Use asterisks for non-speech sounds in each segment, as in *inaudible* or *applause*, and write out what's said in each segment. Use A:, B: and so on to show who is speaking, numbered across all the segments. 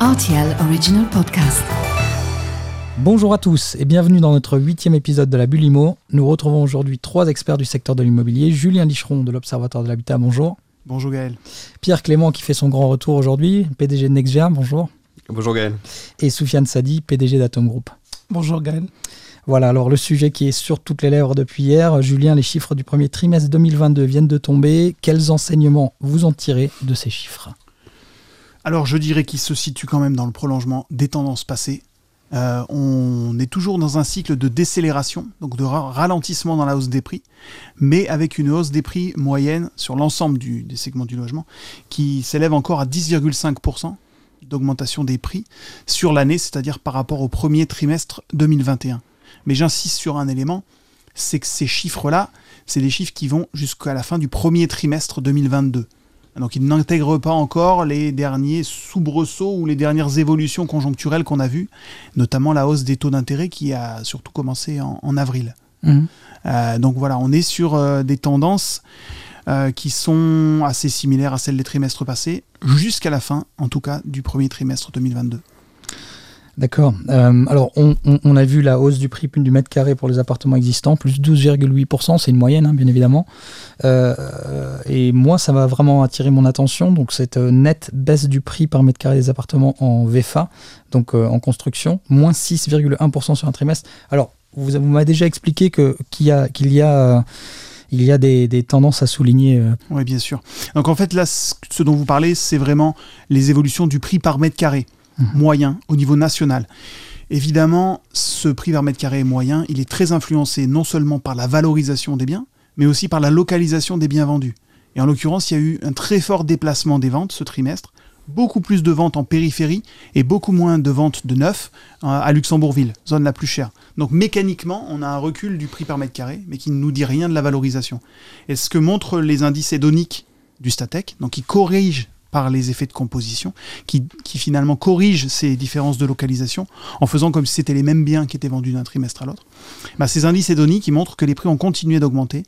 A: RTL Original Podcast.
B: Bonjour à tous et bienvenue dans notre huitième épisode de la Bulle Imo. Nous retrouvons aujourd'hui trois experts du secteur de l'immobilier. Julien Licheron de l'Observatoire de l'Habitat, bonjour.
C: Bonjour Gaël.
B: Pierre Clément qui fait son grand retour aujourd'hui, PDG de Nexvia, bonjour.
D: Bonjour Gaël.
B: Et Soufiane Sadi, PDG d'Atom Group.
E: Bonjour Gaël.
B: Voilà, alors le sujet qui est sur toutes les lèvres depuis hier, Julien, les chiffres du premier trimestre 2022 viennent de tomber. Quels enseignements vous en tirez de ces chiffres?
C: Alors je dirais qu'ils se situent quand même dans le prolongement des tendances passées. Euh, on est toujours dans un cycle de décélération, donc de ra- ralentissement dans la hausse des prix, mais avec une hausse des prix moyenne sur l'ensemble des segments du logement qui s'élève encore à 10,5% d'augmentation des prix sur l'année, c'est-à-dire par rapport au premier trimestre 2021. Mais j'insiste sur un élément, c'est que ces chiffres-là, c'est des chiffres qui vont jusqu'à la fin du premier trimestre 2022. Donc ils n'intègrent pas encore les derniers soubresauts ou les dernières évolutions conjoncturelles qu'on a vues, notamment la hausse des taux d'intérêt qui a surtout commencé en, en avril.
B: Mhm.
C: Euh, donc voilà, on est sur euh, des tendances euh, qui sont assez similaires à celles des trimestres passés, jusqu'à la fin, en tout cas, du premier trimestre 2022.
B: D'accord. Euh, alors, on, a vu la hausse du prix du mètre carré pour les appartements existants, plus 12,8%, c'est une moyenne, hein, bien évidemment. Euh, et moi, ça va vraiment attirer mon attention. Donc, cette euh, nette baisse du prix par mètre carré des appartements en VFA, donc en construction, moins 6,1% sur un trimestre. Alors, vous, vous m'avez déjà expliqué qu'il y a, des, des tendances à souligner.
C: Oui, bien sûr. Donc en fait, là, ce dont vous parlez, c'est vraiment les évolutions du prix par mètre carré moyen au niveau national. Évidemment, ce prix par mètre carré moyen, il est très influencé non seulement par la valorisation des biens, mais aussi par la localisation des biens vendus. Et en l'occurrence, il y a eu un très fort déplacement des ventes ce trimestre, beaucoup plus de ventes en périphérie et beaucoup moins de ventes de neufs euh, à Luxembourgville, zone la plus chère. Donc mécaniquement, on a un recul du prix par mètre carré, mais qui ne nous dit rien de la valorisation. Et ce que montrent les indices hédoniques du Statec, donc qui corrigent par les effets de composition, qui, qui finalement corrigent ces différences de localisation en faisant comme si c'était les mêmes biens qui étaient vendus d'un trimestre à l'autre. Bah, ces indices hédoniques qui montrent que les prix ont continué d'augmenter,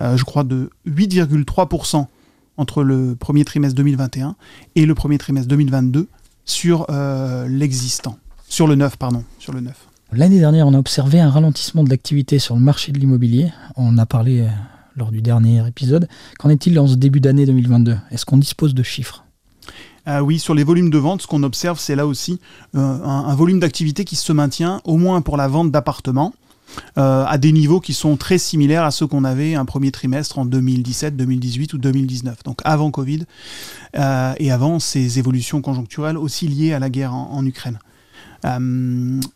C: euh, je crois de 8,3% entre le premier trimestre 2021 et le premier trimestre 2022 sur euh, l'existant, sur le neuf, pardon, sur le neuf.
B: L'année dernière, on a observé un ralentissement de l'activité sur le marché de l'immobilier. On a parlé euh, lors du dernier épisode. Qu'en est-il en ce début d'année 2022 Est-ce qu'on dispose de chiffres?
C: Ah oui, sur les volumes de vente, ce qu'on observe, c'est là aussi euh, un, volume d'activité qui se maintient, au moins pour la vente d'appartements, euh, à des niveaux qui sont très similaires à ceux qu'on avait un premier trimestre en 2017, 2018 ou 2019, donc avant Covid, euh, et avant ces évolutions conjoncturelles aussi liées à la guerre en, Ukraine.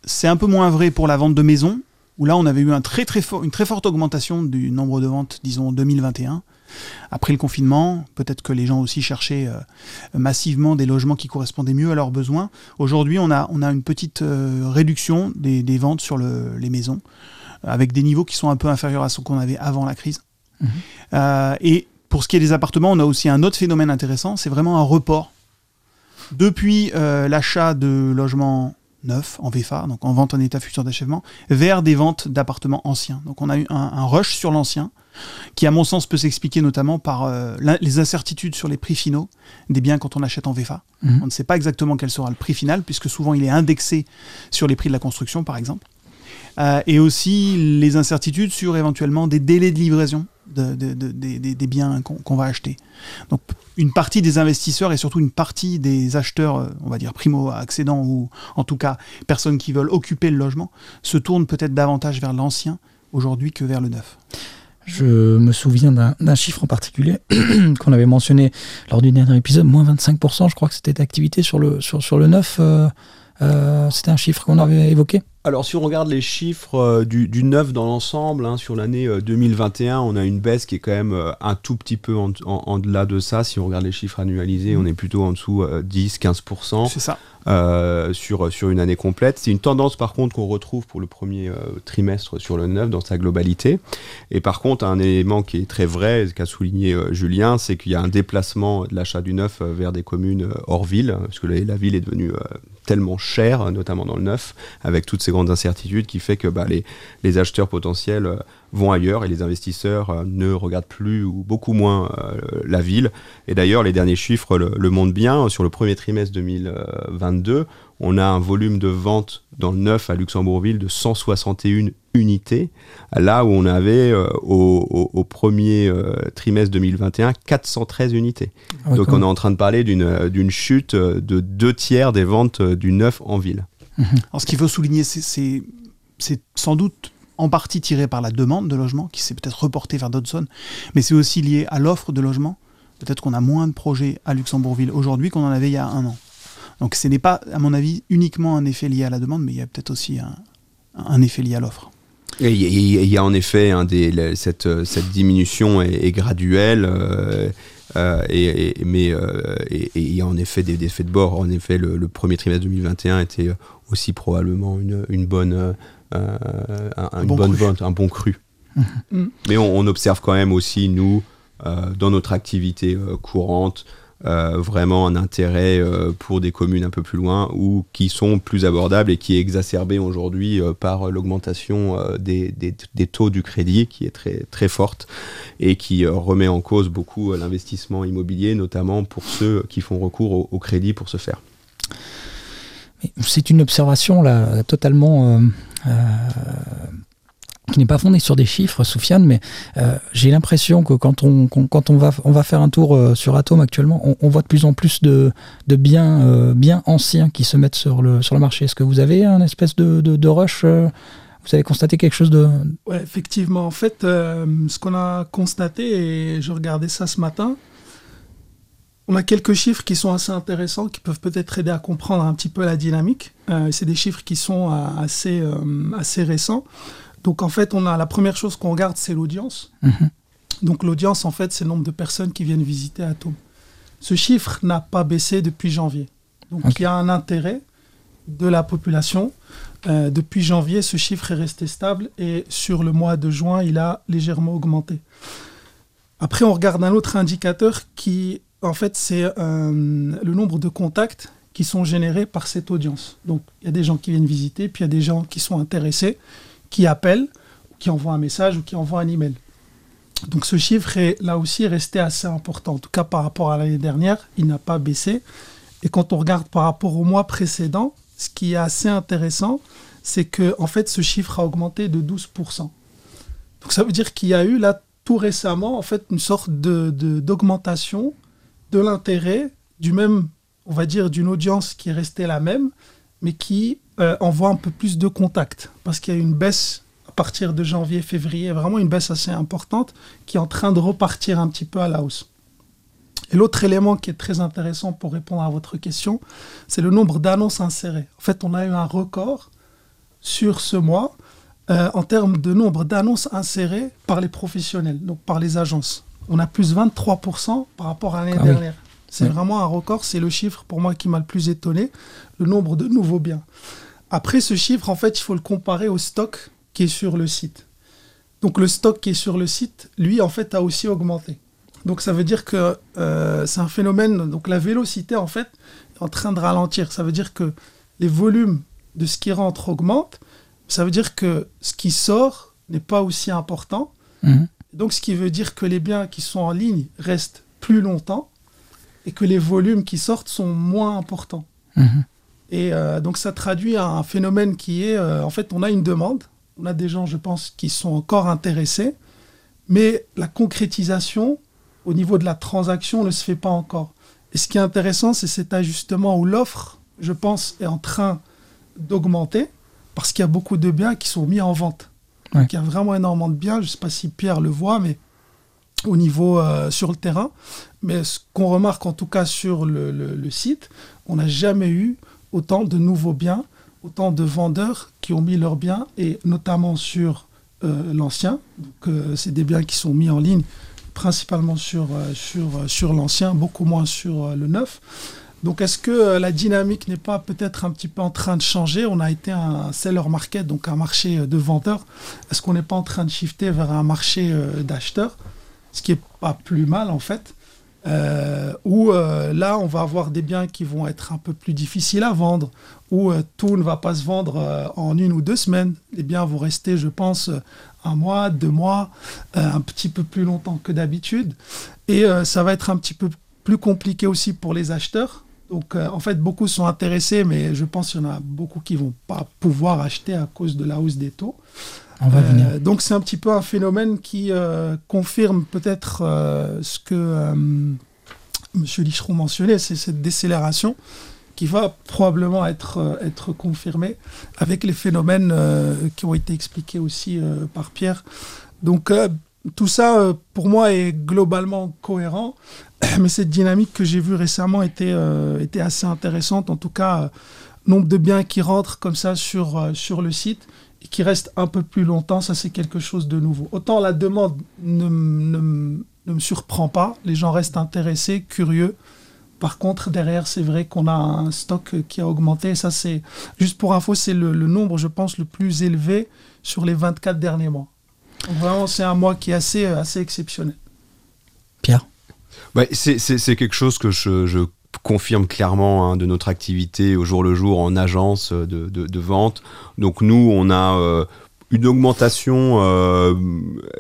C: C'est un peu moins vrai pour la vente de maisons, où là on avait eu un très, très fort- une très forte augmentation du nombre de ventes, disons, en 2021. Après le confinement, peut-être que les gens aussi cherchaient euh, massivement des logements qui correspondaient mieux à leurs besoins. Aujourd'hui, on a, on a une petite euh, réduction des, des ventes sur le- les maisons, avec des niveaux qui sont un peu inférieurs à ceux qu'on avait avant la crise. Euh, et pour ce qui est des appartements, on a aussi un autre phénomène intéressant, c'est vraiment un report. Depuis euh, l'achat de logements neufs en VFA, donc en vente en état futur d'achèvement, vers des ventes d'appartements anciens. Donc on a eu un, un rush sur l'ancien, qui à mon sens peut s'expliquer notamment par euh, les incertitudes sur les prix finaux des biens quand on achète en VFA.
B: Mhm.
C: On ne sait pas exactement quel sera le prix final, puisque souvent il est indexé sur les prix de la construction, par exemple. Euh, et aussi les incertitudes sur éventuellement des délais de livraison de- de- de- des- biens qu'on va acheter. Donc une partie des investisseurs et surtout une partie des acheteurs, euh, on va dire primo-accédants ou en tout cas personnes qui veulent occuper le logement, se tournent peut-être davantage vers l'ancien aujourd'hui que vers le neuf.
B: Je me souviens d'un d'un chiffre en particulier *clears throat* qu'on avait mentionné lors du dernier épisode, moins 25%, je crois que c'était d'activité sur le, sur, sur le neuf. euh, euh, c'était un chiffre qu'on avait évoqué
D: Alors si on regarde les chiffres euh, du, du neuf dans l'ensemble, hein, sur l'année euh, 2021, on a une baisse qui est quand même euh, un tout petit peu en, en- en delà de ça. Si on regarde les chiffres annualisés, on est plutôt en dessous euh, 10-15%.
C: C'est ça.
D: euh, sur, sur une année complète. C'est une tendance par contre qu'on retrouve pour le premier euh, trimestre sur le neuf dans sa globalité. Et par contre, un élément qui est très vrai, qu'a souligné euh, Julien, c'est qu'il y a un déplacement de l'achat du neuf euh, vers des communes euh, hors ville, hein, parce que la, la ville est devenue euh, tellement chère, notamment dans le neuf, avec toutes ces grandes incertitudes, qui fait que bah, les, acheteurs potentiels euh, vont ailleurs et les investisseurs ne regardent plus ou beaucoup moins la ville. Et d'ailleurs, les derniers chiffres le, le montrent bien. Sur le premier trimestre 2022, on a un volume de vente dans le neuf à Luxembourgville de 161 unités, là où on avait euh, au, premier euh, trimestre 2021 413 unités. Ah Donc on est en train de parler d'une euh, chute de deux tiers des ventes du neuf en ville.
C: Mhm. Alors ce qu'il faut souligner, c'est sans doute en partie tiré par la demande de logement, qui s'est peut-être reportée vers d'autres zones, mais c'est aussi lié à l'offre de logement. Peut-être qu'on a moins de projets à Luxembourgville aujourd'hui qu'on en avait il y a un an. Donc ce n'est pas, à mon avis, uniquement un effet lié à la demande, mais il y a peut-être aussi un, effet lié à l'offre.
D: Il y, a en effet cette, diminution est, graduelle, euh, euh, et, mais euh, il y a en effet des, effets de bord. En effet, le, premier trimestre 2021 était aussi probablement une, bonne, un, une bonne vente, un bon cru. *laughs* Mais on, on, observe quand même aussi, nous, dans notre activité courante, euh, vraiment un intérêt euh, pour des communes un peu plus loin ou qui sont plus abordables et qui est exacerbé aujourd'hui euh, par l'augmentation des, des, taux du crédit qui est très, très forte et qui remet en cause beaucoup l'investissement immobilier, notamment pour ceux qui font recours au, au crédit pour se faire.
B: C'est une observation là, totalement qui n'est pas fondé sur des chiffres, Soufiane, mais euh, j'ai l'impression que quand on, va, on va faire un tour euh, sur Atom actuellement, on, voit de plus en plus de, biens, euh, anciens qui se mettent sur le, sur le marché. Est-ce que vous avez un espèce de, rush vous avez constaté quelque chose de...
E: Oui, effectivement. En fait, ce qu'on a constaté, et je regardais ça ce matin, on a quelques chiffres qui sont assez intéressants, qui peuvent peut-être aider à comprendre un petit peu la dynamique. c'est des chiffres qui sont assez récents. Donc en fait, on a la première chose qu'on regarde, c'est l'audience. Mhm. Donc l'audience, en fait, c'est le nombre de personnes qui viennent visiter Atom. Ce chiffre n'a pas baissé depuis janvier. Donc il y a un intérêt de la population. Euh, depuis janvier, ce chiffre est resté stable et sur le mois de juin, il a légèrement augmenté. Après, on regarde un autre indicateur qui, en fait, c'est euh, le nombre de contacts qui sont générés par cette audience. Donc, il y a des gens qui viennent visiter, puis il y a des gens qui sont intéressés qui appelle, qui envoie un message ou qui envoie un email. Donc ce chiffre est là aussi resté assez important. En tout cas, par rapport à l'année dernière, il n'a pas baissé. Et quand on regarde par rapport au mois précédent, ce qui est assez intéressant, c'est que en fait, ce chiffre a augmenté de 12%. Donc ça veut dire qu'il y a eu là tout récemment en fait une sorte de d'augmentation de, l'intérêt du même, on va dire, d'une audience qui est restée la même, mais qui euh, envoie un peu plus de contacts parce qu'il y a une baisse à partir de janvier, février, vraiment une baisse assez importante qui est en train de repartir un petit peu à la hausse. Et l'autre élément qui est très intéressant pour répondre à votre question, c'est le nombre d'annonces insérées. En fait, on a eu un record sur ce mois euh, en termes de nombre d'annonces insérées par les professionnels, donc par les agences. On a plus 23% par rapport à l'année ah dernière. C'est vraiment un record, c'est le chiffre pour moi qui m'a le plus étonné, le nombre de nouveaux biens. Après, ce chiffre, en fait, il faut le comparer au stock qui est sur le site. Donc le stock qui est sur le site, lui, en fait, a aussi augmenté. Donc ça veut dire que euh, c'est un phénomène, donc la vélocité, en fait, est en train de ralentir. Ça veut dire que les volumes de ce qui rentre augmentent. Ça veut dire que ce qui sort n'est pas aussi important. Mhm. Donc ce qui veut dire que les biens qui sont en ligne restent plus longtemps et que les volumes qui sortent sont moins importants. Mhm. Et euh, donc ça traduit un phénomène qui est, euh, en fait, on a une demande, on a des gens, je pense, qui sont encore intéressés, mais la concrétisation au niveau de la transaction ne se fait pas encore. Et ce qui est intéressant, c'est cet ajustement où l'offre, je pense, est en train d'augmenter, parce qu'il y a beaucoup de biens qui sont mis en vente. Donc il y a vraiment énormément de biens, je ne sais pas si Pierre le voit, mais au niveau euh, sur le terrain. Mais ce qu'on remarque en tout cas sur le, site, on n'a jamais eu autant de nouveaux biens, autant de vendeurs qui ont mis leurs biens, et notamment sur euh, l'ancien. Donc, euh, c'est des biens qui sont mis en ligne principalement sur, euh, sur, sur l'ancien, beaucoup moins sur le neuf. Donc, est-ce que la dynamique n'est pas peut-être un petit peu en train de changer? On a été un seller market, donc un marché de vendeurs. Est-ce qu'on n'est pas en train de shifter vers un marché d'acheteurs Ce qui n'est pas plus mal, en fait. Euh, où euh, là, on va avoir des biens qui vont être un peu plus difficiles à vendre, où euh, tout ne va pas se vendre en une ou deux semaines. Les biens vont rester, je pense, un mois, deux mois, un petit peu plus longtemps que d'habitude. Et ça va être un petit peu plus compliqué aussi pour les acheteurs. Donc, en fait, beaucoup sont intéressés, mais je pense qu'il y en a beaucoup qui vont pas pouvoir acheter à cause de la hausse des taux. Euh, donc c'est un petit peu un phénomène qui euh, confirme peut-être euh, ce que M. Licheron mentionnait, c'est cette décélération qui va probablement être, être confirmée avec les phénomènes qui ont été expliqués aussi par Pierre. Donc tout ça, pour moi, est globalement cohérent, *coughs* mais cette dynamique que j'ai vue récemment était, était assez intéressante. En tout cas, nombre de biens qui rentrent comme ça sur, sur le site qui reste un peu plus longtemps, ça c'est quelque chose de nouveau. Autant la demande ne, me surprend pas, les gens restent intéressés, curieux. Par contre, derrière, c'est vrai qu'on a un stock qui a augmenté. Ça, c'est juste pour info, c'est le, nombre, je pense, le plus élevé sur les 24 derniers mois. vraiment, c'est un mois qui est assez, assez exceptionnel.
B: Pierre?
D: C'est quelque chose que je, je confirme clairement hein, de notre activité au jour le jour en agence de, de, vente. Donc nous, on a euh, une augmentation euh,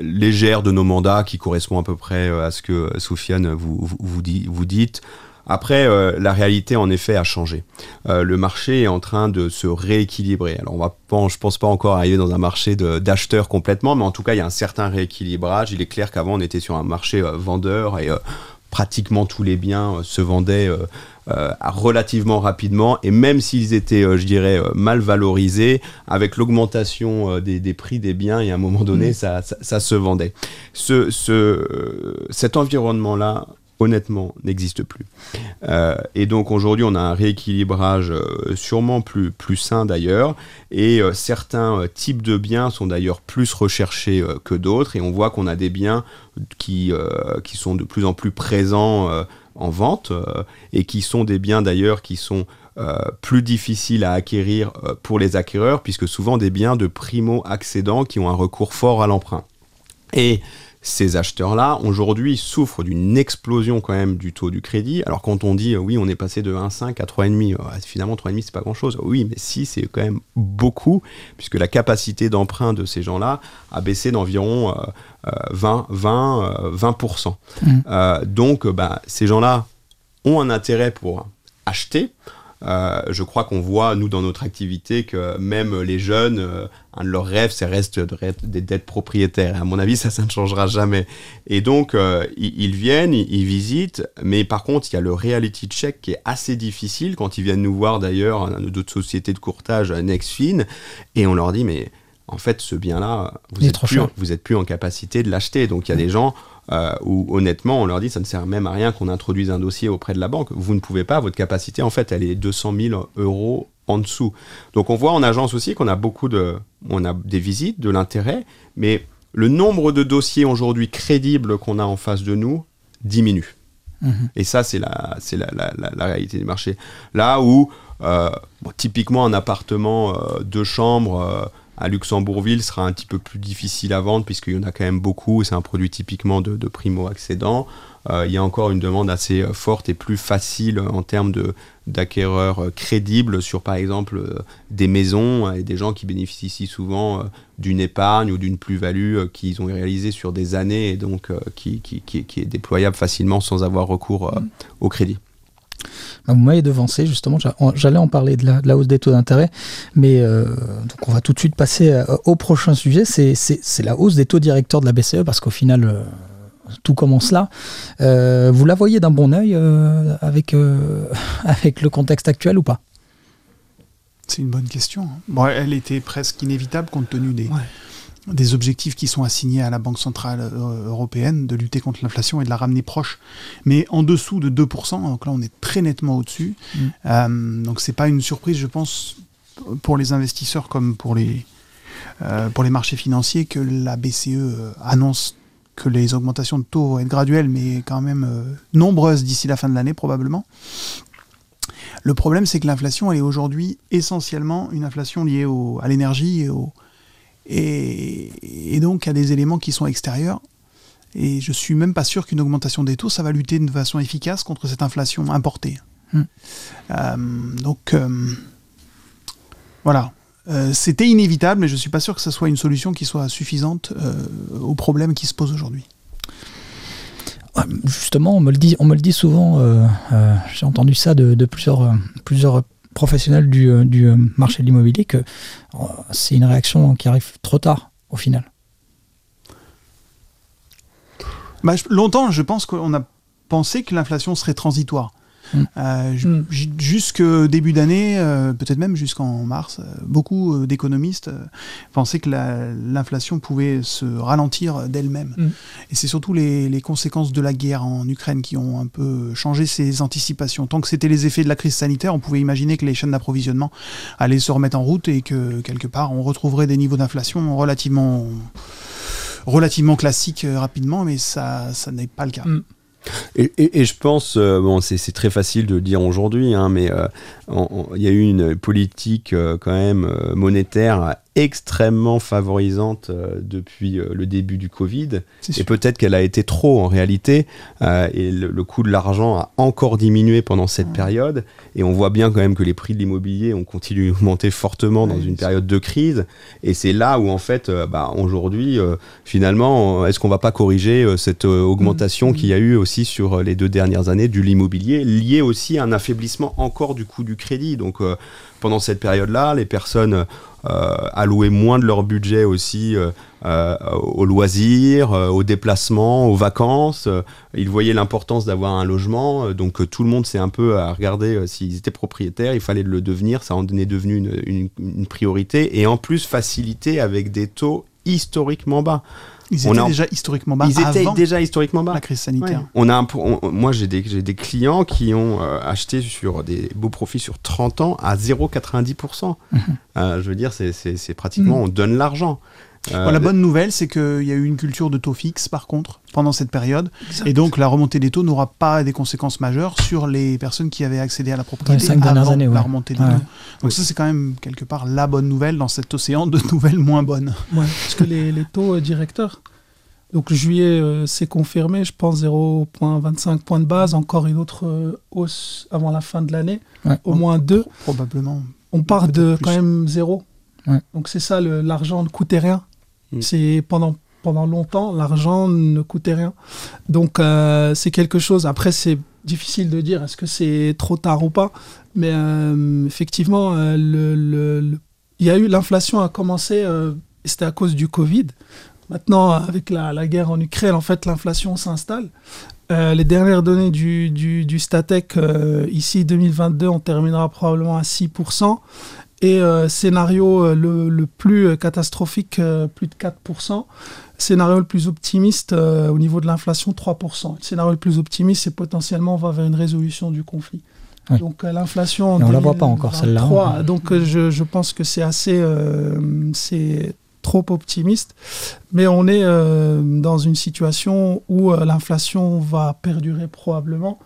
D: légère de nos mandats qui correspond à peu près euh, à ce que Soufiane vous, vous, vous, dit, vous dites. Après, la réalité, en effet, a changé. le marché est en train de se rééquilibrer. Alors, on va pas, je pense pas encore arriver dans un marché d'acheteurs complètement, mais en tout cas, il y a un certain rééquilibrage. Il est clair qu'avant, on était sur un marché vendeur et pratiquement tous les biens euh, se vendaient euh, euh, relativement rapidement et même s'ils étaient, je dirais, mal valorisés, avec l'augmentation des, prix des biens, et à un moment donné, mmh. ça, se vendait. Ce, cet environnement-là honnêtement, n'existe plus. Euh, et donc aujourd'hui, on a un rééquilibrage euh, sûrement plus, plus sain d'ailleurs, et euh, certains types de biens sont d'ailleurs plus recherchés que d'autres, et on voit qu'on a des biens qui, qui sont de plus en plus présents en vente, et qui sont des biens d'ailleurs qui sont plus difficiles à acquérir pour les acquéreurs, puisque souvent des biens de primo-accédants qui ont un recours fort à l'emprunt. Et ces acheteurs-là, aujourd'hui, souffrent d'une explosion quand même du taux du crédit. Alors quand on dit, oui, on est passé de 1,5 à 3,5, finalement 3,5 c'est pas grand-chose. Oui, mais si, c'est quand même beaucoup, puisque la capacité d'emprunt de ces gens-là a baissé d'environ 20, 20, 20%. donc bah, ces gens-là ont un intérêt pour acheter. Euh, je crois qu'on voit, nous, dans notre activité, que même les jeunes, euh, un de leurs rêves, c'est reste d'être propriétaires. Et à mon avis, ça, ça ne changera jamais. Et donc, euh, ils, viennent, ils, visitent, mais par contre, il y a le reality check qui est assez difficile quand ils viennent nous voir, d'ailleurs, d'autres sociétés de courtage, Nexfin, et on leur dit, mais en fait, ce bien-là, vous n'êtes plus, plus, en capacité de l'acheter. Donc, il y a des gens euh, où honnêtement on leur dit ça ne sert même à rien qu'on introduise un dossier auprès de la banque. Vous ne pouvez pas, votre capacité en fait elle est 200 000 euros en dessous. Donc on voit en agence aussi qu'on a beaucoup de, on a des visites, de l'intérêt, mais le nombre de dossiers aujourd'hui crédibles qu'on a en face de nous diminue. Mhm. Et ça, c'est la, c'est la, la, la, réalité du marché. Là où, euh, typiquement, un appartement, euh, deux chambres, euh, à Luxembourgville sera un petit peu plus difficile à vendre puisqu'il y en a quand même beaucoup. C'est un produit typiquement de, primo-accédant. Euh, il y a encore une demande assez euh, forte et plus facile en termes de, d'acquéreurs euh, crédibles sur par exemple des maisons et des gens qui bénéficient souvent d'une épargne ou d'une plus-value qu'ils ont réalisée sur des années et donc qui, qui, qui, est déployable facilement sans avoir recours mmh. au crédit.
B: Bah, vous m'avez devancé, justement, j'allais en parler de la, hausse des taux d'intérêt, mais euh, donc on va tout de suite passer euh, au prochain sujet, c'est la hausse des taux directeurs de la BCE, parce qu'au final, euh, tout commence là. vous la voyez d'un bon oeil avec, *laughs* avec le contexte actuel ou pas?
C: C'est une bonne question. Hein. Bon, elle était presque inévitable compte tenu des, des objectifs qui sont assignés à la Banque Centrale euh, Européenne de lutter contre l'inflation et de la ramener proche, mais en dessous de 2%, donc là on est très nettement au-dessus. Mm. Euh, donc c'est pas une surprise, je pense, pour les investisseurs comme pour les, euh, pour les marchés financiers que la BCE annonce que les augmentations de taux vont être graduelles, mais quand même nombreuses d'ici la fin de l'année probablement. Le problème, c'est que l'inflation, elle est aujourd'hui essentiellement une inflation liée au, à l'énergie et au, et, donc, il y a des éléments qui sont extérieurs. Et je suis même pas sûr qu'une augmentation des taux, ça va lutter de façon efficace contre cette inflation importée.
B: Hmm.
C: Euh, donc euh, voilà. Euh, C'était inévitable, mais je suis pas sûr que ce soit une solution qui soit suffisante aux problèmes qui se posent aujourd'hui.
B: Ouais, Justement, on me le dit, on me le dit souvent. J'ai entendu ça de, de plusieurs, plusieurs professionnels du, euh, euh, marché de l'immobilier que euh, c'est une réaction qui arrive trop tard au final.
C: Bah, longtemps, je pense qu'on a pensé que l'inflation serait transitoire.
B: Mm.
C: Euh,
E: Mm.
C: ju- jusque début d'année, euh, peut-être même jusqu'en mars, euh, beaucoup d'économistes pensaient que la- l'inflation pouvait se ralentir d'elle-même.
E: Mm.
C: Et c'est surtout les, les conséquences de la guerre en Ukraine qui ont un peu changé ces anticipations. Tant que c'était les effets de la crise sanitaire, on pouvait imaginer que les chaînes d'approvisionnement allaient se remettre en route et que quelque part on retrouverait des niveaux d'inflation relativement relativement classiques euh, rapidement, mais ça, ça n'est pas le cas.
E: Mm.
D: Et, je pense, euh, bon, c'est très facile de le dire aujourd'hui, hein, mais euh, il y a eu une politique euh, quand même monétaire extrêmement favorisante euh, depuis euh, le début du Covid. Et peut-être qu'elle a été trop en réalité. euh, et le, le coût de l'argent a encore diminué pendant cette période. Et on voit bien quand même que les prix de l'immobilier ont continué d'augmenter fortement dans une
C: sûr.
D: période de crise. Et c'est là où en fait, euh, bah, aujourd'hui, euh, finalement, est-ce qu'on va pas corriger cette augmentation
E: Mhm.
D: qu'il y a eu aussi sur les deux dernières années du l'immobilier, lié aussi à un affaiblissement encore du coût du crédit? Donc pendant cette période-là, les personnes euh, allouaient moins de leur budget aussi euh, euh, aux loisirs, aux déplacements, aux vacances. Ils voyaient l'importance d'avoir un logement, donc tout le monde s'est un peu à regarder s'ils étaient propriétaires, il fallait le devenir, ça en est devenu une priorité, et en plus facilité avec des taux historiquement bas.
C: Ils
D: on
C: étaient
D: a-
C: déjà historiquement bas
D: Ils étaient
C: avant
D: déjà historiquement bas.
C: la crise sanitaire.
D: Ouais. On a un, on- moi, j'ai des, clients qui ont euh, acheté sur des beaux profits sur 30 ans à 0,90%. Euh, je veux dire, c'est pratiquement,
E: Mhm.
D: on donne l'argent. Euh,
C: Bon, la bonne nouvelle, c'est qu'il y a eu une culture de taux fixe, par contre, pendant cette période. Et donc, la remontée des taux n'aura pas des conséquences majeures sur les personnes qui avaient accédé à la propriété
B: cinq dernières
C: avant
B: années, ouais.
C: la remontée des
B: Ouais.
C: taux. Donc ça, c'est quand même, quelque part, la bonne nouvelle dans cet océan de *laughs* nouvelles moins bonnes.
E: Ouais, parce que les, les taux euh, directeurs, donc juillet, euh, c'est confirmé, je pense 0,25 points de base, encore une autre euh, hausse avant la fin de l'année,
B: Ouais.
E: au moins deux.
C: Probablement.
E: On part de
C: plus.
E: quand même zéro.
B: Ouais.
E: Donc c'est ça, l'argent ne coûtait rien.
D: Mm.
E: C'est pendant pendant longtemps, l'argent ne coûtait rien. Donc euh, c'est quelque chose. Après c'est difficile de dire est-ce que c'est trop tard ou pas, mais euh, effectivement euh, le, le- il y a eu l'inflation a commencé. c'était à cause du Covid. Maintenant, avec la, la guerre en Ukraine, en fait, l'inflation s'installe. Les dernières données du, du, du Statec, ici 2022, on terminera probablement à 6%. Et euh, scénario euh, le, le plus euh, catastrophique, plus de 4%. Scénario le plus optimiste au niveau de l'inflation, 3%. Le scénario le plus optimiste, c'est potentiellement on va vers une résolution du conflit.
B: Oui.
E: Donc l'inflation...
B: on la voit pas encore, celle-là.
E: 2023, Donc je, je pense que c'est assez... c'est trop optimiste. Mais on est euh, dans une situation où euh, l'inflation va perdurer probablement.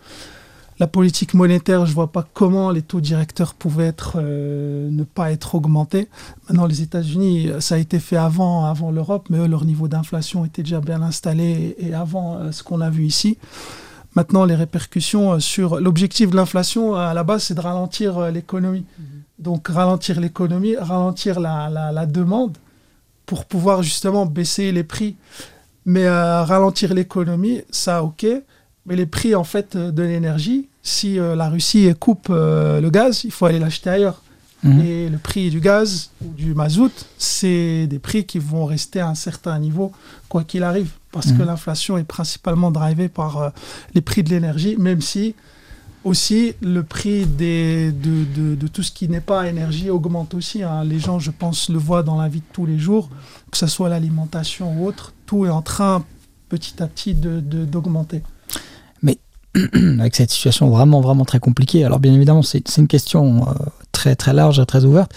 E: La politique monétaire, je vois pas comment les taux directeurs pouvaient être, euh, ne pas être augmentés. Maintenant, les États-Unis, ça a été fait avant, avant l'Europe, mais eux, leur niveau d'inflation était déjà bien installé et, et avant euh, ce qu'on a vu ici. Maintenant, les répercussions euh, sur l'objectif de l'inflation, à la base, c'est de ralentir l'économie. Donc, ralentir l'économie, ralentir la, la, la demande pour pouvoir justement baisser les prix. Mais euh, ralentir l'économie, ça, ok. Mais les prix, en fait, euh, de l'énergie, si euh, la Russie coupe euh, le gaz, il faut aller l'acheter ailleurs.
B: Mhm.
E: Et le prix du gaz ou du mazout, c'est des prix qui vont rester à un certain niveau, quoi qu'il arrive. Parce
B: Mhm.
E: que l'inflation est principalement drivée par euh, les prix de l'énergie, même si aussi le prix des, de, de- de tout ce qui n'est pas énergie augmente aussi. hein. Les gens, je pense, le voient dans la vie de tous les jours, que ce soit l'alimentation ou autre, tout est en train petit à petit de- d'augmenter. *clears throat*
B: avec cette situation vraiment vraiment très compliquée. Alors bien évidemment c'est une question euh, très très large et très ouverte.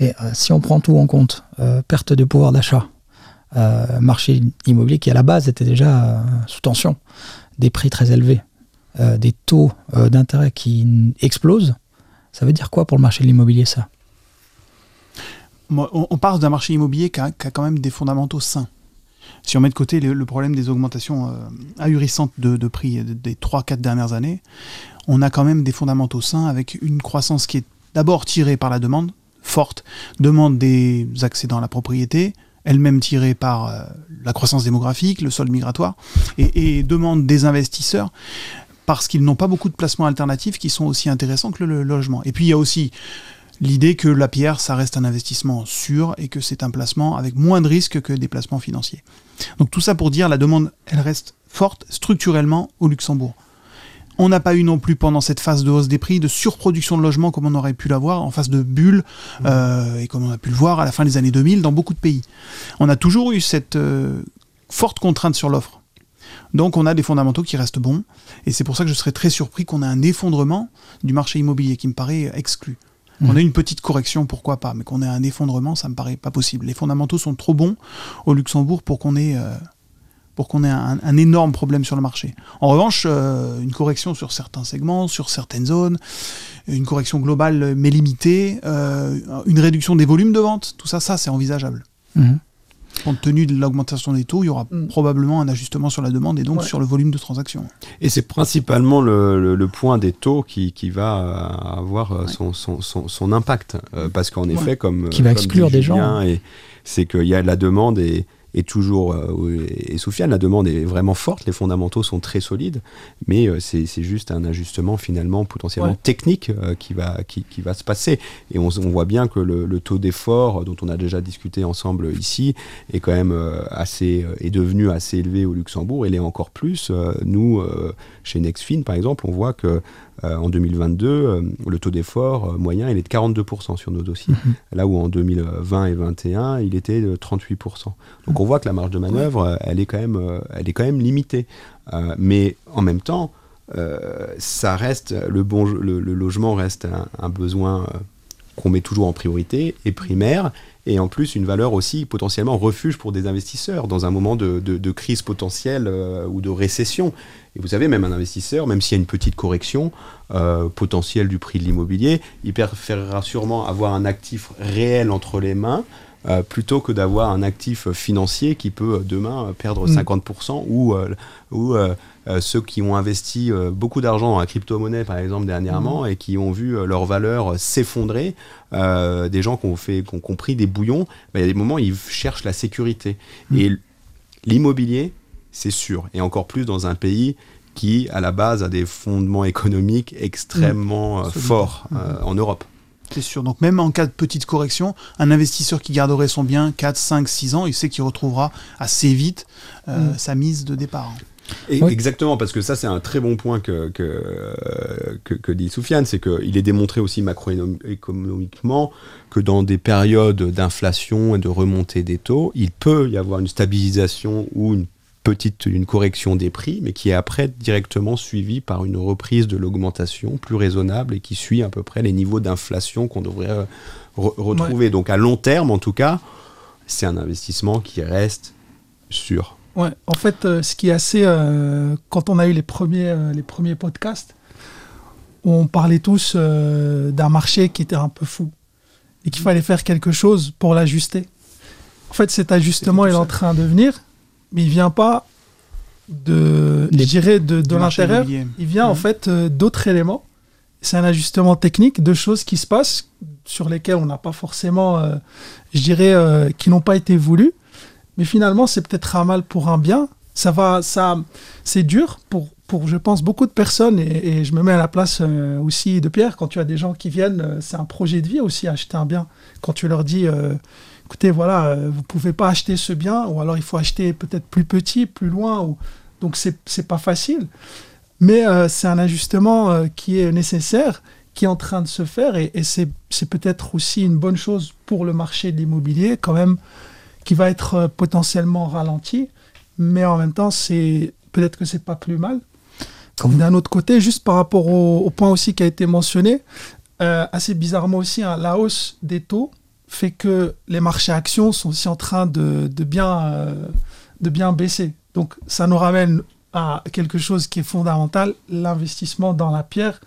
B: Et euh, si on prend tout en compte, euh, perte de pouvoir d'achat, marché immobilier qui à la base était déjà sous tension, des prix très élevés, des taux d'intérêt qui explosent, ça veut dire quoi pour le marché de l'immobilier ça?
C: On, parle d'un marché immobilier qui a quand même des fondamentaux sains. Si on met de côté le, problème des augmentations euh, ahurissantes de, prix des 3-4 dernières années, on a quand même des fondamentaux sains avec une croissance qui est d'abord tirée par la demande forte, demande des accédants à la propriété, elle-même tirée par euh, la croissance démographique, le sol migratoire, et, demande des investisseurs parce qu'ils n'ont pas beaucoup de placements alternatifs qui sont aussi intéressants que le logement. Et puis il y a aussi l'idée que la pierre, ça reste un investissement sûr et que c'est un placement avec moins de risques que des placements financiers. Donc tout ça pour dire la demande, elle reste forte structurellement au Luxembourg. On n'a pas eu non plus pendant cette phase de hausse des prix de surproduction de logements comme on aurait pu l'avoir en phase de bulle mmh. euh, et comme on a pu le voir à la fin des années 2000 dans beaucoup de pays. On a toujours eu cette euh, forte contrainte sur l'offre. Donc on a des fondamentaux qui restent bons et c'est pour ça que je serais très surpris qu'on ait un effondrement du marché immobilier qui me paraît exclu. On a une petite correction, pourquoi pas, mais qu'on ait un effondrement, ça me paraît pas possible. Les fondamentaux sont trop bons au Luxembourg pour qu'on ait, euh, pour qu'on ait un, énorme problème sur le marché. En revanche, euh, une correction sur certains segments, sur certaines zones, une correction globale mais limitée, euh, une réduction des volumes de vente, tout ça, ça c'est envisageable. Mhm compte tenu de l'augmentation des taux, il y aura mm. probablement un ajustement sur la demande et donc sur le volume de transactions.
D: Et c'est principalement le, point des taux qui, va avoir euh, son, son, impact. Euh, parce qu'en effet, comme.
B: Qui va exclure des gens.
D: C'est qu'il y a la demande et est toujours, euh, et Soufiane, la demande est vraiment forte, les fondamentaux sont très solides, mais euh, c'est juste un ajustement finalement potentiellement technique euh, qui, va, qui, qui, va se passer. Et on, on voit bien que le, le taux d'effort, dont on a déjà discuté ensemble ici, est quand même assez, est devenu assez élevé au Luxembourg, et l'est encore plus. nous, chez Nexfin, par exemple, on voit que euh, en 2022, euh, le taux d'effort euh, moyen, il est de 42% sur nos dossiers. Mhm. Là où en 2020 et 2021, il était de 38%. Donc on voit que la marge de manœuvre, elle, est quand même, elle est quand même limitée. mais en même temps, ça reste, le, bon, le, logement reste un, besoin qu'on met toujours en priorité et primaire et en plus une valeur aussi potentiellement refuge pour des investisseurs dans un moment de, de, crise potentielle ou de récession. Et vous savez, même un investisseur, même s'il y a une petite correction euh, potentielle du prix de l'immobilier, il préférera sûrement avoir un actif réel entre les mains euh, plutôt que d'avoir un actif financier qui peut euh, demain perdre 50% mm. ou, ou ceux qui ont investi beaucoup d'argent dans la crypto-monnaie par exemple dernièrement mm. et qui ont vu leur valeur s'effondrer, des gens qui ont, fait, qui ont compris des bouillons, ben, il y a des moments où ils cherchent la sécurité. Mm. Et l'immobilier, c'est sûr. Et encore plus dans un pays qui, à la base, a des fondements économiques extrêmement mmh. euh, forts euh, en Europe.
C: C'est sûr. Donc même en cas de petite correction, un investisseur qui garderait son bien 4, 5, 6 ans, il sait qu'il retrouvera assez vite euh, mmh. sa mise de départ.
D: Exactement, parce que ça c'est un très bon point que, que, que, dit Soufiane, c'est qu'il est démontré aussi macroéconomiquement que dans des périodes d'inflation et de remontée des taux, il peut y avoir une stabilisation ou une petite une correction des prix, mais qui est après directement suivie par une reprise de l'augmentation plus raisonnable et qui suit à peu près les niveaux d'inflation qu'on devrait euh, retrouver. Donc à long terme, en tout cas, c'est un investissement qui reste sûr.
E: Ouais, en fait, euh, ce qui est assez. Euh, quand on a eu les premiers, les premiers podcasts, on parlait tous d'un marché qui était un peu fou et qu'il fallait faire quelque chose pour l'ajuster. En fait, cet ajustement est en train de venir mais il vient pas de, je de, de l'intérieur. Il vient en mmh. fait euh, d'autres éléments. C'est un ajustement technique de choses qui se passent sur lesquelles on n'a pas forcément, euh, je dirais, euh, qui n'ont pas été voulues. Mais finalement, c'est peut-être un mal pour un bien. Ça va, ça, c'est dur pour, pour, je pense, beaucoup de personnes. Et, et je me mets à la place aussi de Pierre. Quand tu as des gens qui viennent, c'est un projet de vie aussi acheter un bien. Quand tu leur dis écoutez, voilà, euh, vous pouvez pas acheter ce bien, ou alors il faut acheter peut-être plus petit, plus loin, ou... donc c'est pas facile. Mais euh, c'est un ajustement euh, qui est nécessaire, qui est en train de se faire, et, c'est peut-être aussi une bonne chose pour le marché de l'immobilier, quand même, qui va être potentiellement ralenti, mais en même temps, c'est peut-être que c'est pas plus mal. D'un autre côté, juste par rapport au, point aussi qui a été mentionné, assez bizarrement aussi, hein, la hausse des taux fait que les marchés actions sont aussi en train de, bien, euh, de bien baisser. Donc ça nous ramène à quelque chose qui est fondamental, l'investissement dans la pierre.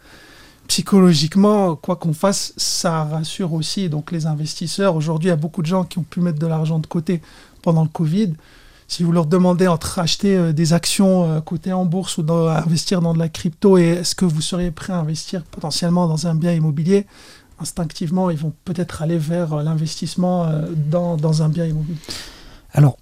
E: Psychologiquement, quoi qu'on fasse, ça rassure aussi donc les investisseurs. Aujourd'hui, il y a beaucoup de gens qui ont pu mettre de l'argent de côté pendant le Covid. si vous leur demandez entre acheter des actions cotées en bourse ou investir dans de la crypto, et est-ce que vous seriez prêt à investir potentiellement dans un bien immobilier, instinctivement, ils vont peut-être aller vers l'investissement dans, un bien immobilier.
B: Alors,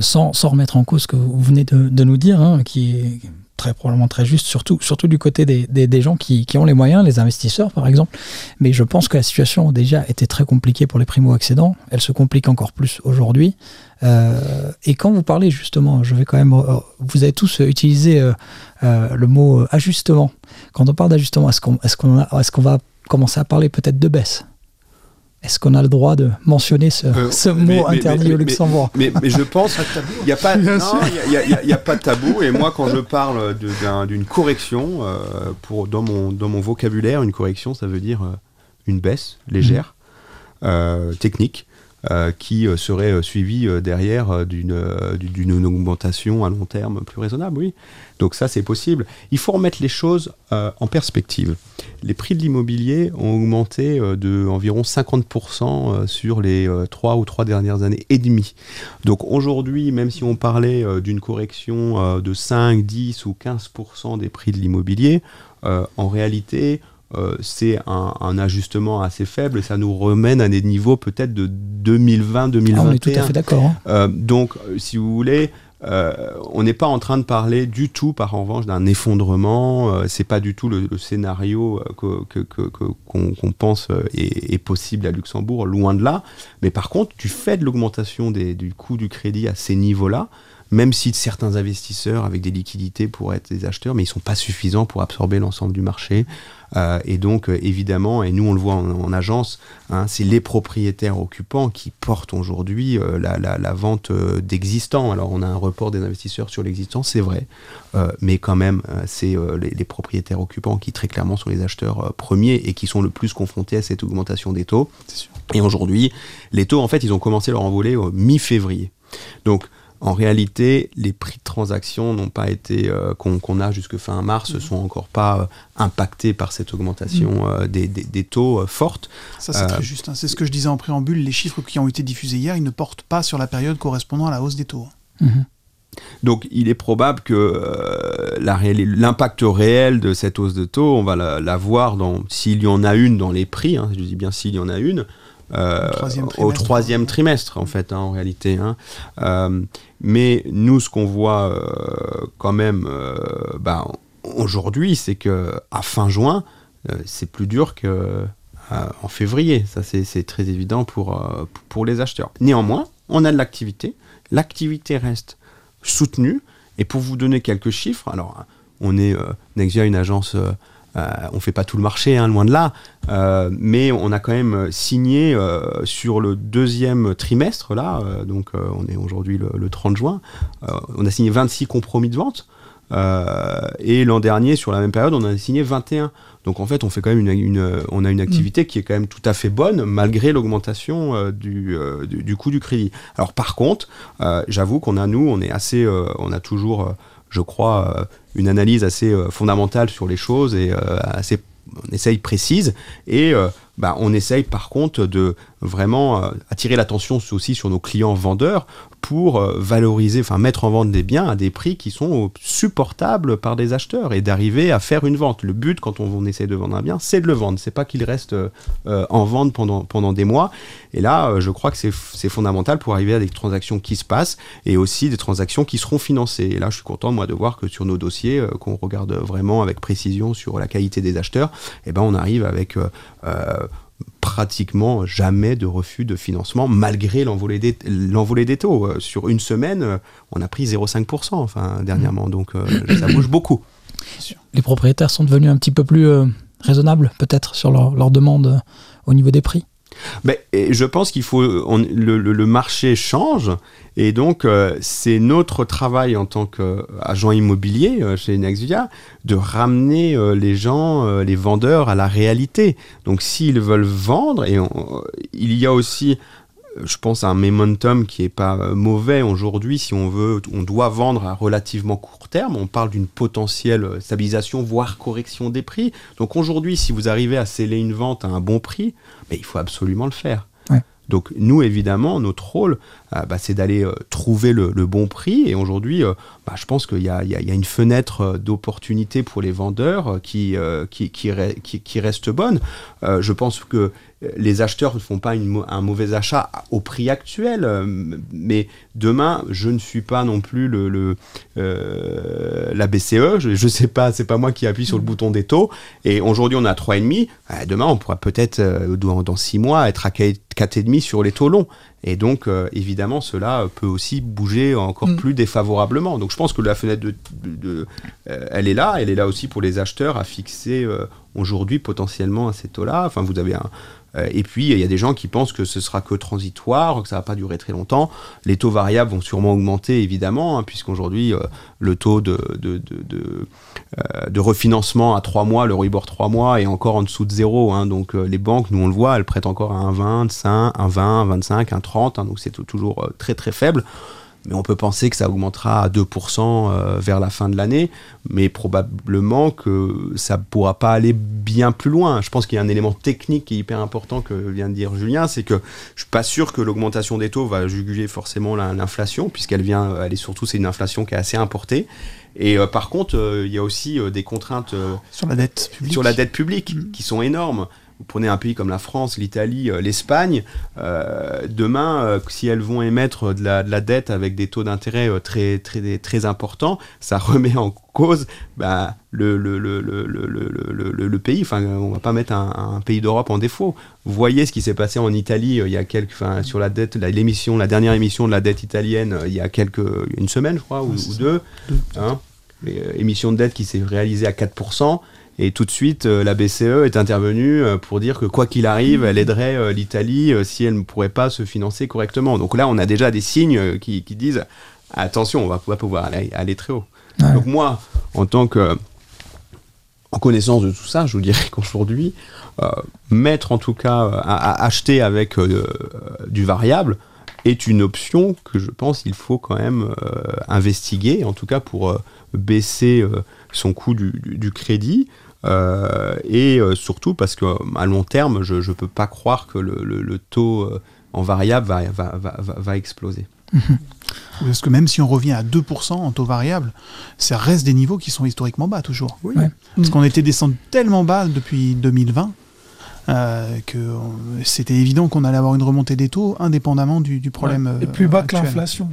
B: sans, sans, remettre en cause ce que vous venez de, de nous dire, hein, qui est très probablement très juste, surtout, surtout du côté des, des, gens qui, qui, ont les moyens, les investisseurs par exemple. Mais je pense que la situation déjà été très compliquée pour les primo-accédants. Elle se complique encore plus aujourd'hui. Euh, et quand vous parlez justement, je vais quand même, euh, vous avez tous utilisé euh, le mot ajustement. Quand on parle d'ajustement, est-ce qu'on est va commencer à parler peut-être de baisse? Est-ce qu'on a le droit de mentionner ce, euh, mot interdit au Luxembourg
D: mais, je pense *laughs* qu'il n'y a, pas, a, pas de tabou. Et moi, quand je parle d'une correction, euh, pour, dans, mon, dans mon vocabulaire, une correction, ça veut dire euh, une baisse légère, mmh. technique. Euh, qui euh, serait euh, suivi derrière d'une augmentation à long terme plus raisonnable, oui. Donc ça, c'est possible. Il faut remettre les choses en perspective. Les prix de l'immobilier ont augmenté de environ 50% sur les 3 ou 3 dernières années et demi. Donc aujourd'hui, même si on parlait d'une correction de 5, 10 ou 15% des prix de l'immobilier, en réalité, euh, c'est un, ajustement assez faible et ça nous remène à des niveaux peut-être de 2020-2021. Ah, on est
B: tout à fait d'accord. Hein.
D: Euh, donc, euh, si vous voulez, on n'est pas en train de parler du tout, par en revanche, d'un effondrement. c'est pas du tout le, scénario qu'on pense est, possible à Luxembourg, loin de là. Mais par contre, du fait de l'augmentation du coût du crédit à ces niveaux-là, même si certains investisseurs avec des liquidités pourraient être des acheteurs, mais ils ne sont pas suffisants pour absorber l'ensemble du marché. Euh, et donc, euh, évidemment, et nous on le voit en, agence, hein, c'est les propriétaires occupants qui portent aujourd'hui euh, la, vente d'existants. Alors, on a un report des investisseurs sur l'existant, c'est vrai, mais quand même, c'est les, propriétaires occupants qui très clairement sont les acheteurs premiers et qui sont le plus confrontés à cette augmentation des taux. Et aujourd'hui, les taux, en fait, ils ont commencé leur envolée mi-février. Donc, en réalité, les prix de transaction n'ont pas été euh, qu'on a jusque fin mars ne mhm. sont encore pas euh, impactés par cette augmentation mhm. euh, des, taux fortes.
C: Ça c'est très juste. Hein. C'est ce que je disais en préambule. Les chiffres qui ont été diffusés hier, ils ne portent pas sur la période correspondant à la hausse des taux. Mhm.
D: Donc il est probable que l'impact réel de cette hausse de taux, on va la, voir s'il y en a une dans les prix, hein, je dis bien s'il y en a une, euh, au troisième trimestre, en fait, hein, en réalité. Hein. Euh, mais nous, ce qu'on voit euh, quand même ben, aujourd'hui, c'est que à fin juin, c'est plus dur que en février. Ça, c'est très évident pour, pour les acheteurs. Néanmoins, on a de l'activité. L'activité reste soutenue. Et pour vous donner quelques chiffres, alors, on est Nexia, une agence on fait pas tout le marché, hein, loin de là, euh, mais on a quand même signé euh, sur le deuxième trimestre, là, donc on est aujourd'hui le, 30 juin, on a signé 26 compromis de vente. et l'an dernier, sur la même période, on a signé 21. Donc en fait, on fait quand même une, on a une activité mm. qui est quand même tout à fait bonne malgré l'augmentation du, du, coût du crédit. Alors par contre, j'avoue qu'on a nous, on est assez, on a toujours je crois, euh, une analyse assez euh, fondamentale sur les choses et euh, assez on essaye précise. Et bah, on essaye par contre de vraiment attirer l'attention aussi sur nos clients vendeurs pour euh, valoriser, enfin mettre en vente des biens à des prix qui sont supportables par des acheteurs et d'arriver à faire une vente. Le but quand on, essaie de vendre un bien, c'est de le vendre. C'est pas qu'il reste euh, en vente pendant, pendant des mois. Et là, euh, je crois que c'est fondamental pour arriver à des transactions qui se passent et aussi des transactions qui seront financées. Et là, je suis content moi de voir que sur nos dossiers, qu'on regarde vraiment avec précision sur la qualité des acheteurs, eh ben on arrive avec pratiquement jamais de refus de financement malgré l'envolée des, des, taux. Euh, sur une semaine, euh, on a pris 0,5% enfin, dernièrement, donc euh, *coughs* ça bouge beaucoup.
B: Les propriétaires sont devenus un petit peu plus raisonnables peut-être sur leur, leur demande au niveau des prix?
D: Je pense qu'il faut le, marché change et donc euh, c'est notre travail en tant qu'agent immobilier euh, chez Nexvia de ramener euh, les gens, les vendeurs à la réalité. Donc s'ils veulent vendre et il y a aussi je pense à un momentum qui est pas euh, mauvais aujourd'hui. Si on veut on doit vendre à relativement court terme. On parle d'une potentielle stabilisation voire correction des prix. Donc aujourd'hui si vous arrivez à sceller une vente à un bon prix mais il faut absolument le faire. Donc nous, évidemment, notre rôle, euh, bah, c'est d'aller euh, trouver le, bon prix. Et aujourd'hui, euh, bah, je pense qu'il y, a une fenêtre d'opportunité pour les vendeurs qui, qui, qui, reste bonne. je pense que les acheteurs ne font pas un mauvais achat au prix actuel, mais demain, je ne suis pas non plus le, la BCE. Je ne sais pas, c'est pas moi qui appuie sur le bouton des taux. Et aujourd'hui, on a 3,5. demain, on pourra peut-être, dans 6 mois, être à 4,5 sur les taux longs. Et donc, euh, évidemment, cela peut aussi bouger encore mm. plus défavorablement. Donc, je pense que la fenêtre, de, euh, elle est là. Elle est là aussi pour les acheteurs à fixer euh, aujourd'hui potentiellement à ces taux-là. Enfin, vous avez un, et puis, il y a des gens qui pensent que ce sera que transitoire, que ça va pas durer très longtemps. Les taux variables vont sûrement augmenter, évidemment, hein, puisqu'aujourd'hui, euh, le taux de, euh, refinancement à 3 mois, le Ribor 3 mois, est encore en dessous de zéro. Hein. donc, les banques, nous, on le voit, elles prêtent encore à 1,20, un 20, un 25, un 30. Hein. donc, c'est toujours très, très faible mais on peut penser que ça augmentera à 2% euh, vers la fin de l'année, mais probablement que ça ne pourra pas aller bien plus loin. Je pense qu'il y a un élément technique qui est hyper important que vient de dire Julien, c'est que je suis pas sûr que l'augmentation des taux va juguler forcément l'inflation, puisqu'elle vient, elle est surtout, c'est une inflation qui est assez importée. Et euh, par contre, euh, il y a aussi des contraintes
C: sur la dette publique,
D: sur la dette publique mmh. qui sont énormes vous prenez un pays comme la France, l'Italie, euh, l'Espagne, euh, demain, euh, si elles vont émettre de la, dette avec des taux d'intérêt très, très, très importants, ça *laughs* remet en cause bah, le, le, le, le, pays. Enfin, on va pas mettre un, pays d'Europe en défaut. Vous voyez ce qui s'est passé en Italie il y a quelques, enfin, sur la dette, l'émission, la, dernière émission de la dette italienne, il y a quelques, une semaine, je crois, ou, deux. Hein, émission de dette qui s'est réalisée à 4%. Et tout de suite, euh, la BCE est intervenue euh, pour dire que quoi qu'il arrive, elle aiderait euh, l'Italie si elle ne pourrait pas se financer correctement. Donc là, on a déjà des signes qui, disent attention, on va pas pouvoir aller, très haut. Donc moi, en tant que en connaissance de tout ça, je vous dirais *laughs* qu'aujourd'hui, mettre en tout cas à, acheter avec du variable est une option que je pense qu'il faut quand même investiguer, en tout cas pour baisser son coût du crédit. Euh, et euh, surtout parce qu'à long terme, je ne peux pas croire que le, taux euh, en variable va, va, va, va exploser. *laughs*
C: Parce que même si on revient à 2% en taux variable, ça reste des niveaux qui sont historiquement bas toujours. Oui. Parce qu'on était descendu tellement bas depuis 2020 que c'était évident qu'on allait avoir une remontée des taux indépendamment du, du problème.
E: et plus bas que l'inflation.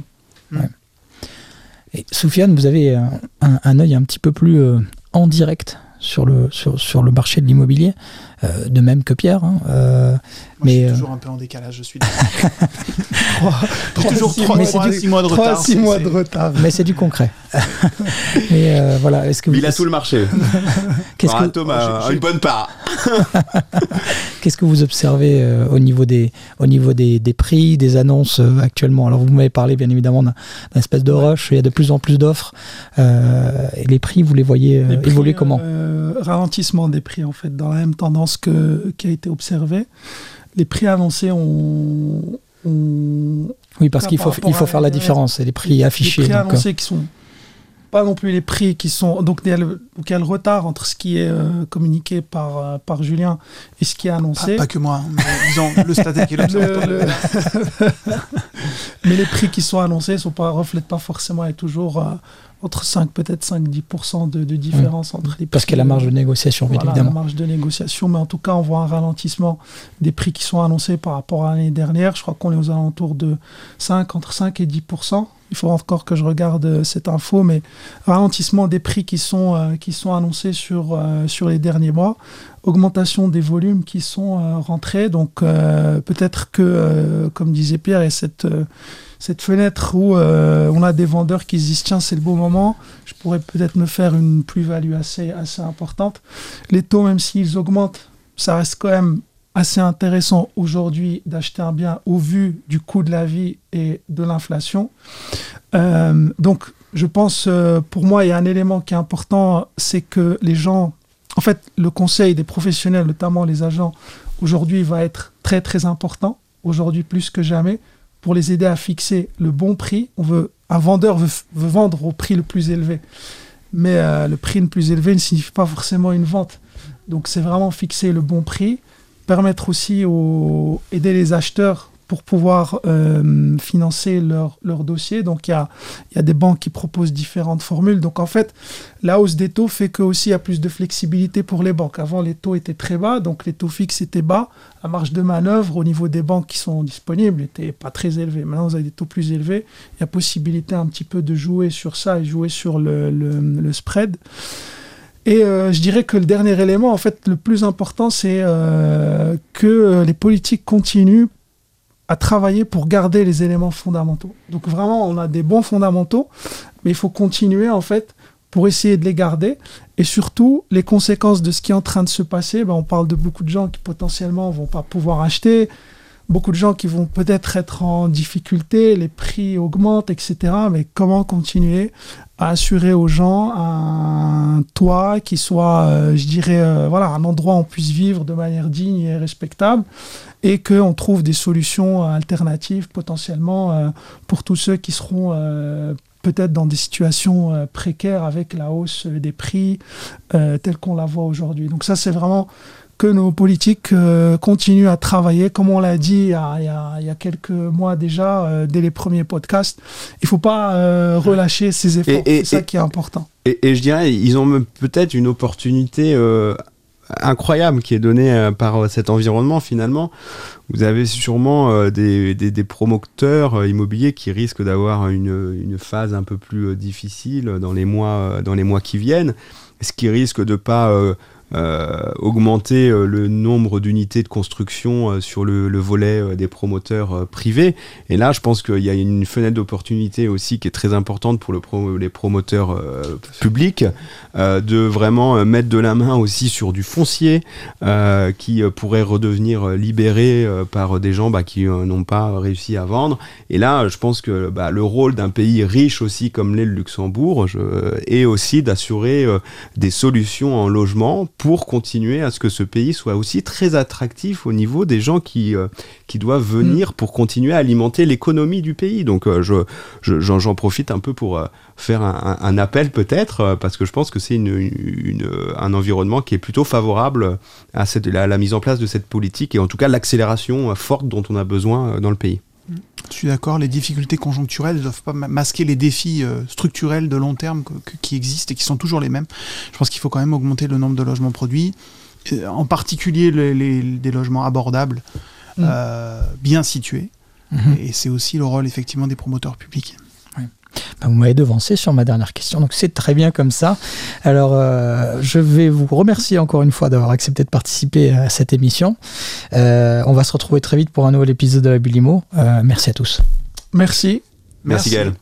B: Et Soufiane, vous avez un, un, œil un petit peu plus en direct sur le, sur, sur le marché de l'immobilier, euh, de même que Pierre. Hein, euh,
C: mais, je suis euh, toujours un peu en décalage, je suis *laughs* toujours 3 mois de retard.
E: 6 mois de retard.
B: Mais c'est du concret. *laughs* mais voilà, est-ce que
D: Il a tout le marché. *laughs* Qu'est-ce que Thomas a une bonne part.
B: Qu'est-ce que vous observez au niveau des au niveau des, des prix, des annonces actuellement? Alors vous m'avez parlé bien évidemment d'un espèce de rush. Il y a de plus en plus d'offres. et les prix, vous les voyez évoluer comment?
E: Ralentissement des prix en fait, dans la même tendance que qui a été observée les prix annoncés ont.
B: oui, parce qu'il faut, il faut faire la différence, c'est les prix affichés.
E: Les prix annoncés euh. qui sont pas non plus les prix qui sont. Donc, il y a le, retard entre ce qui est euh, communiqué par, euh, par Julien et ce qui est annoncé.
C: pas que moi, mais disons le Statec et *laughs* *laughs*
E: mais les prix qui sont annoncés ne reflètent pas forcément et toujours entre 5, peut-être 5-10% de, de, différence entre les prix.
B: Parce qu'il y a la marge de négociation,
E: voilà,
B: évidemment.
E: La marge de négociation, mais en tout cas, on voit un ralentissement des prix qui sont annoncés par rapport à l'année dernière. Je crois qu'on est aux alentours de 5, entre 5 et 10%. Il faut encore que je regarde euh, cette info, mais ralentissement des prix qui sont, euh, qui sont annoncés sur, euh, sur les derniers mois, augmentation des volumes qui sont rentrés. Donc peut-être que, comme disait Pierre, a cette cette fenêtre où euh, on a des vendeurs qui se disent tiens c'est le bon moment, je pourrais peut-être me faire une plus-value assez, assez importante. Les taux, même s'ils augmentent, ça reste quand même assez intéressant aujourd'hui d'acheter un bien au vu du coût de la vie et de l'inflation. Euh, donc je pense, euh, pour moi, il y a un élément qui est important, c'est que les gens, en fait, le conseil des professionnels, notamment les agents, aujourd'hui va être très très important, aujourd'hui plus que jamais pour les aider à fixer le bon prix. Un vendeur veut, vendre au prix le plus élevé. Mais euh, le prix le plus élevé ne signifie pas forcément une vente. Donc c'est vraiment fixer le bon prix, permettre aussi aux, aider les acheteurs pour pouvoir euh, financer leur, leur dossier. Donc il y a, y a des banques qui proposent différentes formules. Donc en fait, la hausse des taux fait que aussi il y a plus de flexibilité pour les banques. Avant, les taux étaient très bas, donc les taux fixes étaient bas. La marge de manœuvre au niveau des banques qui sont disponibles n'était pas très élevée. Maintenant, vous avez des taux plus élevés. Il y a possibilité un petit peu de jouer sur ça et jouer sur le, le, spread. Et euh, je dirais que le dernier élément, en fait, le plus important, c'est euh, que les politiques continuent à travailler pour garder les éléments fondamentaux. Donc vraiment, on a des bons fondamentaux, mais il faut continuer, en fait, pour essayer de les garder. Et surtout, les conséquences de ce qui est en train de se passer, ben, on parle de beaucoup de gens qui potentiellement vont pas pouvoir acheter, beaucoup de gens qui vont peut-être être en difficulté, les prix augmentent, etc. Mais comment continuer à assurer aux gens un toit qui soit, euh, je dirais, euh, voilà, un endroit où on puisse vivre de manière digne et respectable et qu'on trouve des solutions alternatives potentiellement euh, pour tous ceux qui seront euh, peut-être dans des situations euh, précaires avec la hausse des prix euh, telle qu'on la voit aujourd'hui. Donc ça, c'est vraiment que nos politiques euh, continuent à travailler, comme on l'a dit il y, a, il, y a, il y, a, quelques mois déjà, euh, dès les premiers podcasts. Il ne faut pas euh, relâcher ces efforts, c'est ça qui est important.
D: Et, et, je dirais, ils ont peut-être une opportunité incroyable qui est donnée par cet environnement finalement. Vous avez sûrement des, des, des, promoteurs immobiliers qui risquent d'avoir une, une, phase un peu plus difficile dans les mois, dans les mois qui viennent, ce qui risque de pas augmenter euh, le nombre d'unités de construction euh, sur le, le, volet des promoteurs privés. Et là, je pense qu'il y a une fenêtre d'opportunité aussi qui est très importante pour les promoteurs publics, de vraiment mettre de la main aussi sur du foncier qui pourrait redevenir libéré par des gens bah, qui n'ont pas réussi à vendre. Et là, je pense que bah, le rôle d'un pays riche aussi comme l'est le Luxembourg est aussi d'assurer des solutions en logement pour continuer à ce que ce pays soit aussi très attractif au niveau des gens qui, euh, qui doivent venir mm. pour continuer à alimenter l'économie du pays. Donc euh, je, j'en, j'en profite un peu pour euh, faire un, un appel peut-être, euh, parce que je pense que c'est une, une, un environnement qui est plutôt favorable à, cette, à la mise en place de cette politique et en tout cas l'accélération forte dont on a besoin dans le pays.
C: Je suis d'accord, les difficultés conjoncturelles ne doivent pas masquer les défis euh, structurels de long terme qui existent et qui sont toujours les mêmes. Je pense qu'il faut quand même augmenter le nombre de logements produits, euh, en particulier les, les, des logements abordables, mmh. euh, bien situés. Mmh. Et c'est aussi le rôle effectivement des promoteurs publics.
B: Ben, vous m'avez devancé sur ma dernière question, donc c'est très bien comme ça. Alors, euh, je vais vous remercier encore une fois d'avoir accepté de participer à cette émission. Euh, on va se retrouver très vite pour un nouvel épisode de la Bulimo. Euh, merci à tous.
E: Merci.
D: Merci, merci. Gaël.